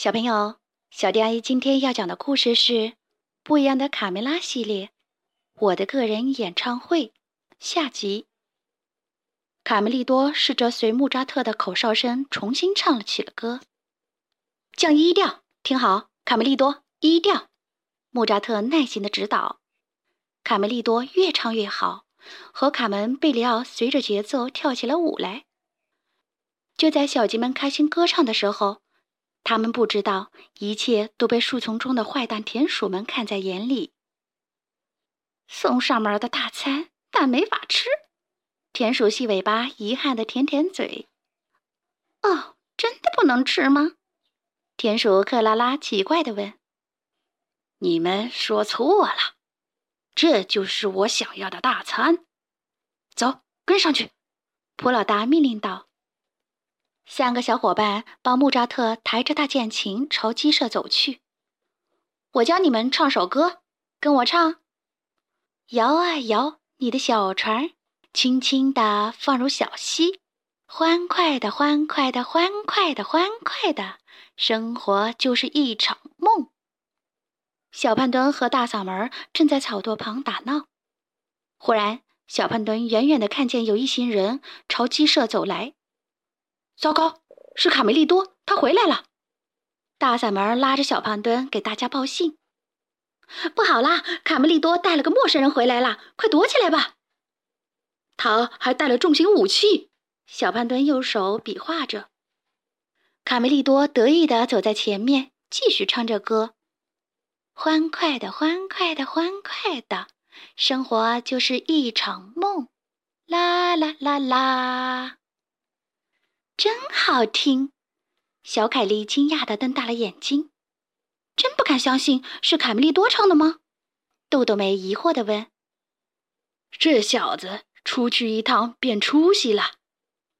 小朋友，小迪阿姨今天要讲的故事是《不一样的卡梅拉》系列，我的个人演唱会下集。卡梅利多试着随穆扎特的口哨声重新唱了起了歌，降一调，听好，卡梅利多，一调。穆扎特耐心的指导，卡梅利多越唱越好，和卡门、贝里奥随着节奏跳起了舞来。就在小鸡们开心歌唱的时候。他们不知道，一切都被树丛中的坏蛋田鼠们看在眼里。送上门的大餐，但没法吃。田鼠细尾巴遗憾的舔舔嘴。哦，真的不能吃吗？田鼠克拉拉奇怪的问。你们说错了，这就是我想要的大餐。走，跟上去。普老大命令道。三个小伙伴帮穆扎特抬着大键琴朝鸡舍走去。我教你们唱首歌，跟我唱：摇啊摇，你的小船，轻轻地放入小溪，欢快的，欢快的，欢快的，欢快的，生活就是一场梦。小胖墩和大嗓门正在草垛旁打闹。忽然，小胖墩远远地看见有一行人朝鸡舍走来。糟糕，是卡梅利多，他回来了！大嗓门拉着小胖墩给大家报信：“不好啦，卡梅利多带了个陌生人回来了，快躲起来吧！”他还带了重型武器。小胖墩右手比划着。卡梅利多得意地走在前面，继续唱着歌：“欢快的，欢快的，欢快的，生活就是一场梦，啦啦啦啦。”真好听！小凯莉惊讶的瞪大了眼睛，真不敢相信是卡梅利多唱的吗？豆豆妹疑惑的问。这小子出去一趟变出息了，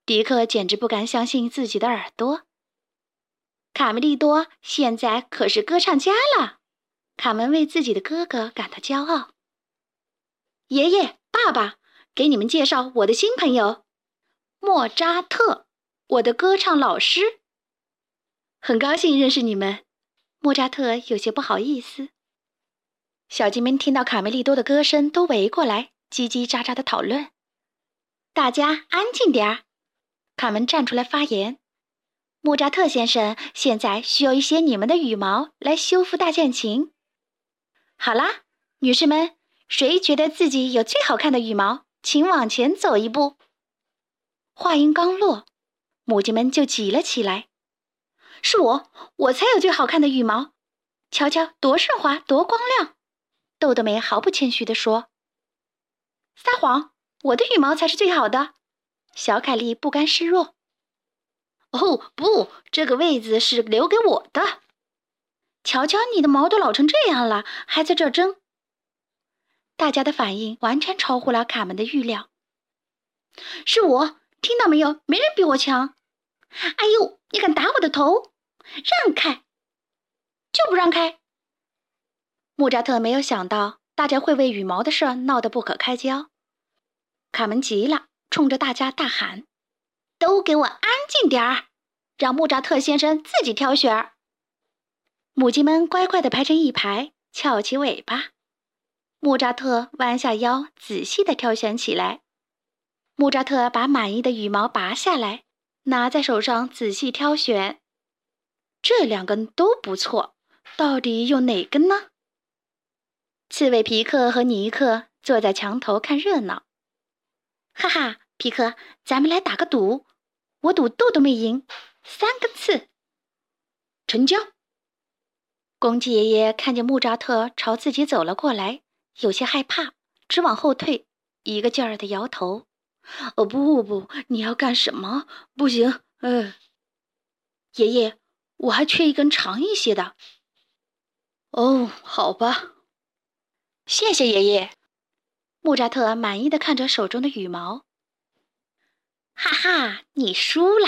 迪克简直不敢相信自己的耳朵。卡梅利多现在可是歌唱家了，卡门为自己的哥哥感到骄傲。爷爷、爸爸，给你们介绍我的新朋友，莫扎特。我的歌唱老师，很高兴认识你们。莫扎特有些不好意思。小鸡们听到卡梅利多的歌声，都围过来，叽叽喳喳的讨论。大家安静点儿。卡门站出来发言：“莫扎特先生，现在需要一些你们的羽毛来修复大键琴。好啦，女士们，谁觉得自己有最好看的羽毛，请往前走一步。”话音刚落。母鸡们就挤了起来。是我，我才有最好看的羽毛，瞧瞧，多顺滑，多光亮！豆豆梅毫不谦虚地说：“撒谎，我的羽毛才是最好的。”小凯莉不甘示弱：“哦，不，这个位子是留给我的。瞧瞧，你的毛都老成这样了，还在这争。”大家的反应完全超乎了卡门的预料。是我，听到没有？没人比我强。哎呦！你敢打我的头？让开！就不让开！莫扎特没有想到大家会为羽毛的事闹得不可开交。卡门急了，冲着大家大喊：“都给我安静点儿，让莫扎特先生自己挑选。”母鸡们乖乖地排成一排，翘起尾巴。莫扎特弯下腰，仔细地挑选起来。莫扎特把满意的羽毛拔下来。拿在手上仔细挑选，这两根都不错，到底用哪根呢？刺猬皮克和尼克坐在墙头看热闹。哈哈，皮克，咱们来打个赌，我赌豆豆没赢，三根刺。成交。公鸡爷爷看见穆扎特朝自己走了过来，有些害怕，直往后退，一个劲儿的摇头。哦不不，你要干什么？不行，嗯，爷爷，我还缺一根长一些的。哦，好吧，谢谢爷爷。穆扎特满意的看着手中的羽毛。哈哈，你输了。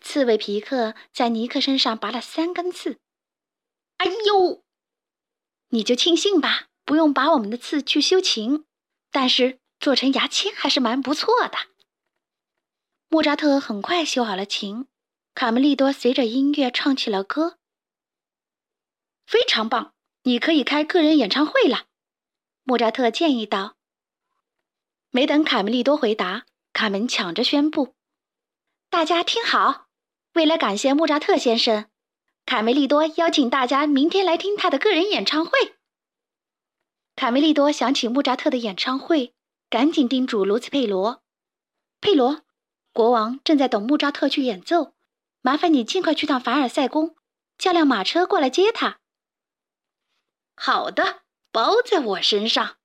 刺猬皮克在尼克身上拔了三根刺。哎呦，你就庆幸吧，不用拔我们的刺去修琴。但是。做成牙签还是蛮不错的。莫扎特很快修好了琴，卡梅利多随着音乐唱起了歌，非常棒！你可以开个人演唱会了。”莫扎特建议道。没等卡梅利多回答，卡门抢着宣布：“大家听好，为了感谢莫扎特先生，卡梅利多邀请大家明天来听他的个人演唱会。”卡梅利多想起莫扎特的演唱会，赶紧叮嘱卢茨佩罗：“佩罗，国王正在等莫扎特去演奏，麻烦你尽快去趟凡尔赛宫，叫辆马车过来接他。”“好的，包在我身上。”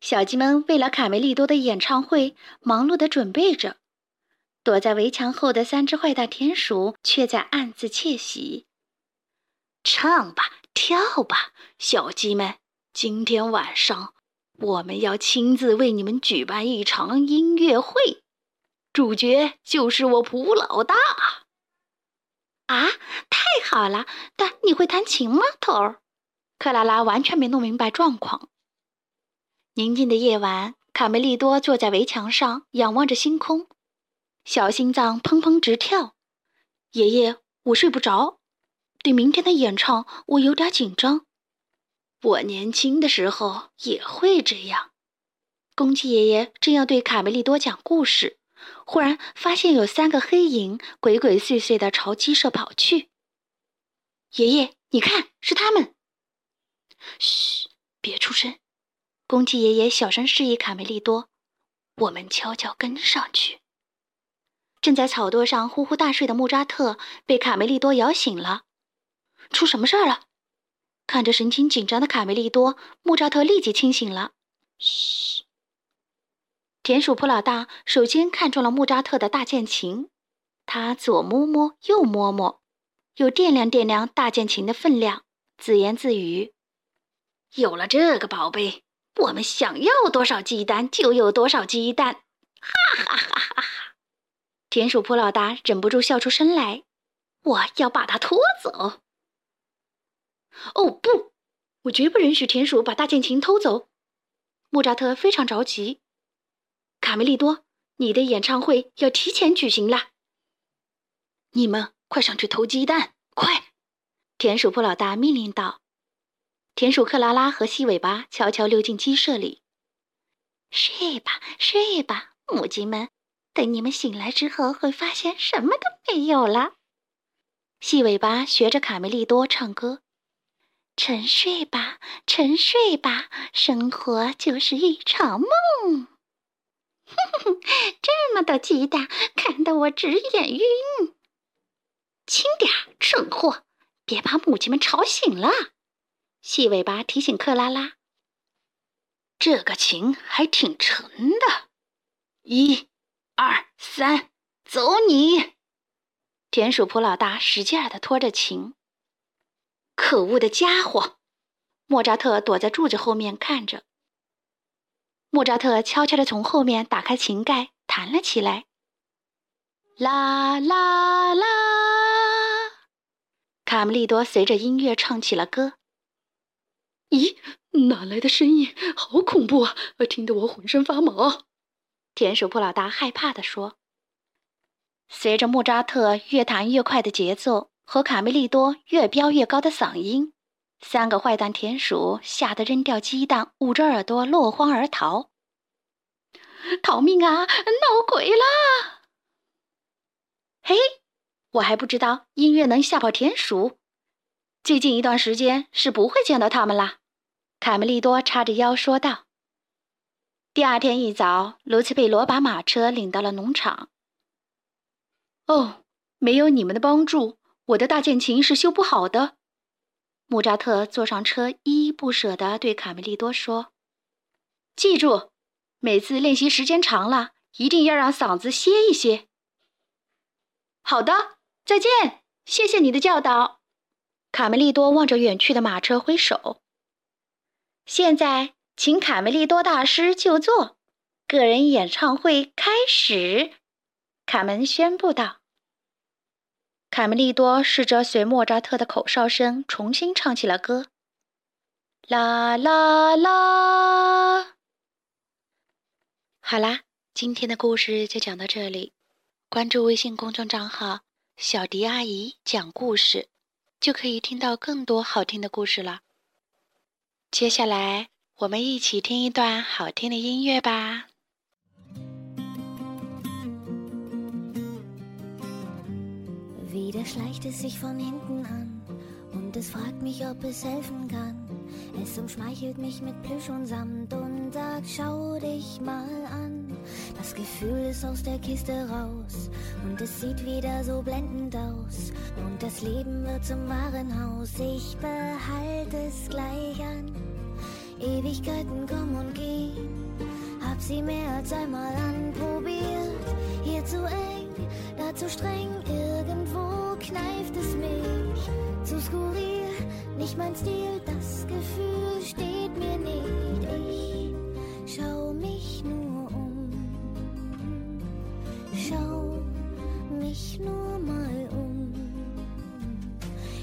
小鸡们为了卡梅利多的演唱会忙碌地准备着，躲在围墙后的三只坏蛋田鼠却在暗自窃喜：“唱吧，跳吧，小鸡们！”今天晚上，我们要亲自为你们举办一场音乐会，主角就是我普老大。啊，太好了！但你会弹琴吗，头儿？克拉拉完全没弄明白状况。宁静的夜晚，卡梅利多坐在围墙上，仰望着星空，小心脏砰砰直跳。爷爷，我睡不着，对明天的演唱，我有点紧张。我年轻的时候也会这样。公鸡爷爷正要对卡梅利多讲故事，忽然发现有三个黑影鬼鬼祟祟地朝鸡舍跑去。爷爷，你看，是他们！嘘，别出声。公鸡爷爷小声示意卡梅利多：“我们悄悄跟上去。”正在草垛上呼呼大睡的穆扎特被卡梅利多摇醒了。出什么事儿了？看着神情紧张的卡梅利多，穆扎特立即清醒了。嘘！田鼠普老大首先看中了穆扎特的大键琴，他左摸摸，右摸摸，又掂量掂量大键琴的分量，自言自语：“有了这个宝贝，我们想要多少鸡蛋就有多少鸡蛋！”哈哈哈哈哈！田鼠普老大忍不住笑出声来：“我要把它拖走。”哦不！我绝不允许田鼠把大键琴偷走。莫扎特非常着急。卡梅利多，你的演唱会要提前举行啦！你们快上去偷鸡蛋，快！田鼠铺老大命令道。田鼠克拉拉和细尾巴悄悄溜进鸡舍里。睡吧，睡吧，母鸡们。等你们醒来之后，会发现什么都没有了。细尾巴学着卡梅利多唱歌。沉睡吧，沉睡吧，生活就是一场梦。哼哼，这么多鸡蛋，看得我直眼晕。轻点儿，蠢货，别把母鸡们吵醒了。细尾巴提醒克拉拉：“这个琴还挺沉的。”一、二、三，走你！田鼠普老大使劲儿的拖着琴。可恶的家伙！莫扎特躲在柱子后面看着。莫扎特悄悄地从后面打开琴盖，弹了起来。啦啦啦！卡梅利多随着音乐唱起了歌。咦，哪来的声音？好恐怖啊！听得我浑身发毛。田鼠铺老大害怕地说。随着莫扎特越弹越快的节奏。和卡梅利多越飙越高的嗓音，三个坏蛋田鼠吓得扔掉鸡蛋，捂着耳朵落荒而逃。逃命啊！闹鬼了！嘿，我还不知道音乐能吓跑田鼠。最近一段时间是不会见到他们啦。卡梅利多叉着腰说道。第二天一早，卢茨贝罗把马车领到了农场。哦，没有你们的帮助。我的大键琴是修不好的。穆扎特坐上车，依依不舍地对卡梅利多说：“记住，每次练习时间长了，一定要让嗓子歇一歇。”好的，再见，谢谢你的教导。卡梅利多望着远去的马车挥手。现在，请卡梅利多大师就座，个人演唱会开始。卡门宣布道。卡梅利多试着随莫扎特的口哨声重新唱起了歌。啦啦啦！好啦，今天的故事就讲到这里。关注微信公众账号“小迪阿姨讲故事”，就可以听到更多好听的故事了。接下来，我们一起听一段好听的音乐吧。Wieder schleicht es sich von hinten an und es fragt mich, ob es helfen kann. Es umschmeichelt mich mit Plüsch und Samt und sagt, schau dich mal an. Das Gefühl ist aus der Kiste raus und es sieht wieder so blendend aus. Und das Leben wird zum Warenhaus, ich behalte es gleich an. Ewigkeiten kommen und gehen, hab sie mehr als einmal anprobiert. Hier zu eng, da zu streng, irgendwo nicht mein Stil, das Gefühl steht mir nicht. Ich schau mich nur um. Schau mich nur mal um.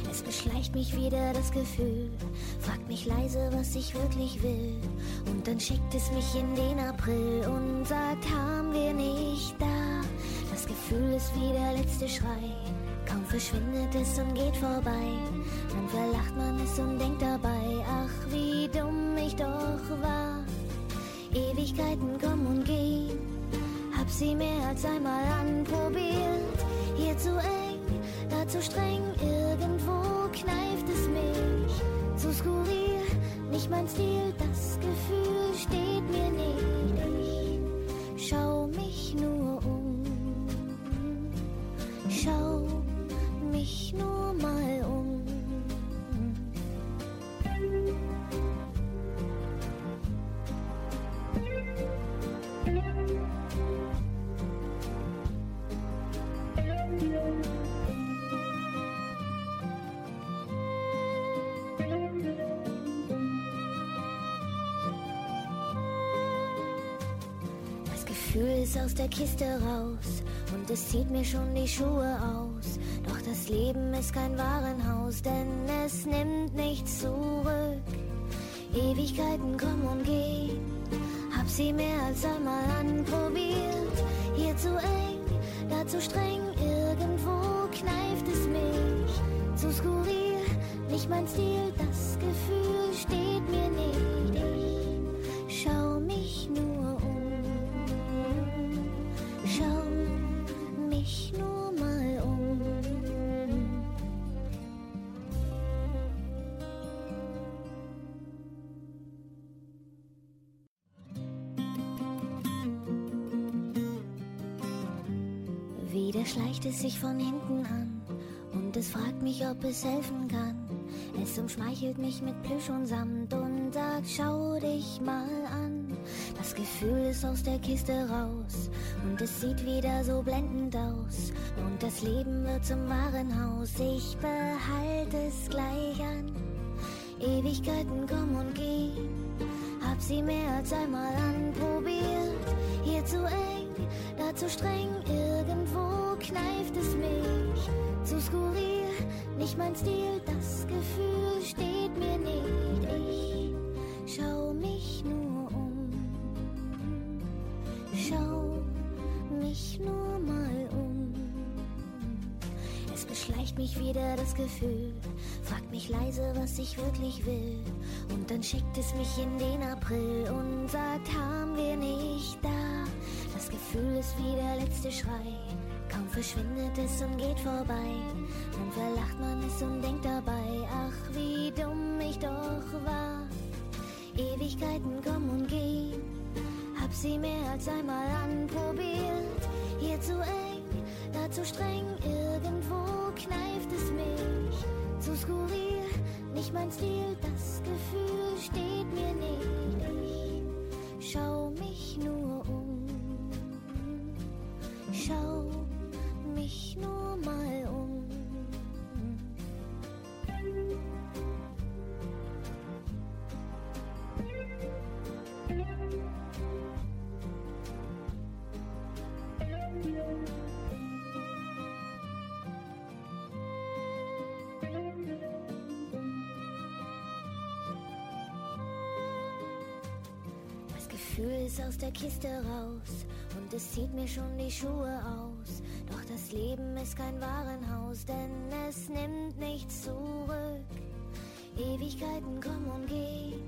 Es beschleicht mich wieder das Gefühl, fragt mich leise, was ich wirklich will. Und dann schickt es mich in den April und sagt, haben wir nicht da. Das Gefühl ist wie der letzte Schrei. Kaum verschwindet es und geht vorbei. Dann verlacht man es und denkt dabei, ach wie dumm ich doch war. Ewigkeiten kommen und gehen, hab sie mehr als einmal anprobiert. Hier zu eng, da zu streng, irgendwo kneift es mich. Zu skurril, nicht mein Stil, das Gefühl steht mir nicht. Ich schau mich nur Ist aus der Kiste raus und es zieht mir schon die Schuhe aus. Doch das Leben ist kein Warenhaus, denn es nimmt nichts zurück. Ewigkeiten kommen und gehen, hab sie mehr als einmal anprobiert. Hier zu eng, da zu streng, irgendwo kneift es mich. Zu skurril, nicht mein Stil, das Gefühl steht mir nicht. Schleicht es sich von hinten an und es fragt mich, ob es helfen kann. Es umschmeichelt mich mit Plüsch und Samt und sagt, schau dich mal an. Das Gefühl ist aus der Kiste raus und es sieht wieder so blendend aus. Und das Leben wird zum Warenhaus, ich behalte es gleich an. Ewigkeiten kommen und gehen, hab sie mehr als einmal anprobiert. Hier zu eng, da zu streng, irgendwo kneift es mich. Zu skurril, nicht mein Stil, das Gefühl steht mir nicht. Ich schau mich nur um. Schau mich nur mal um. Es beschleicht mich wieder das Gefühl, fragt mich leise, was ich wirklich will. Und dann schickt es mich in den April und sagt, haben wir nicht da. Das Gefühl ist wie der letzte Schrei. Verschwindet es und geht vorbei. Dann verlacht man es und denkt dabei, ach wie dumm ich doch war. Ewigkeiten kommen und gehen, hab sie mehr als einmal anprobiert. Hier zu eng, da zu streng, irgendwo kneift es mich. Zu skurril, nicht mein Stil, das Gefühl steht mir nicht. Ich schau mich nur Gefühl ist aus der Kiste raus und es zieht mir schon die Schuhe aus. Doch das Leben ist kein Warenhaus, denn es nimmt nichts zurück. Ewigkeiten kommen und gehen,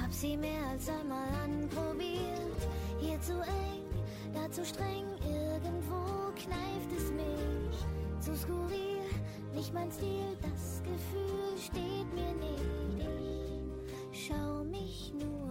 hab sie mehr als einmal anprobiert. Hier zu eng, da zu streng, irgendwo kneift es mich. Zu skurril, nicht mein Stil, das Gefühl steht mir nicht. Ich schau mich nur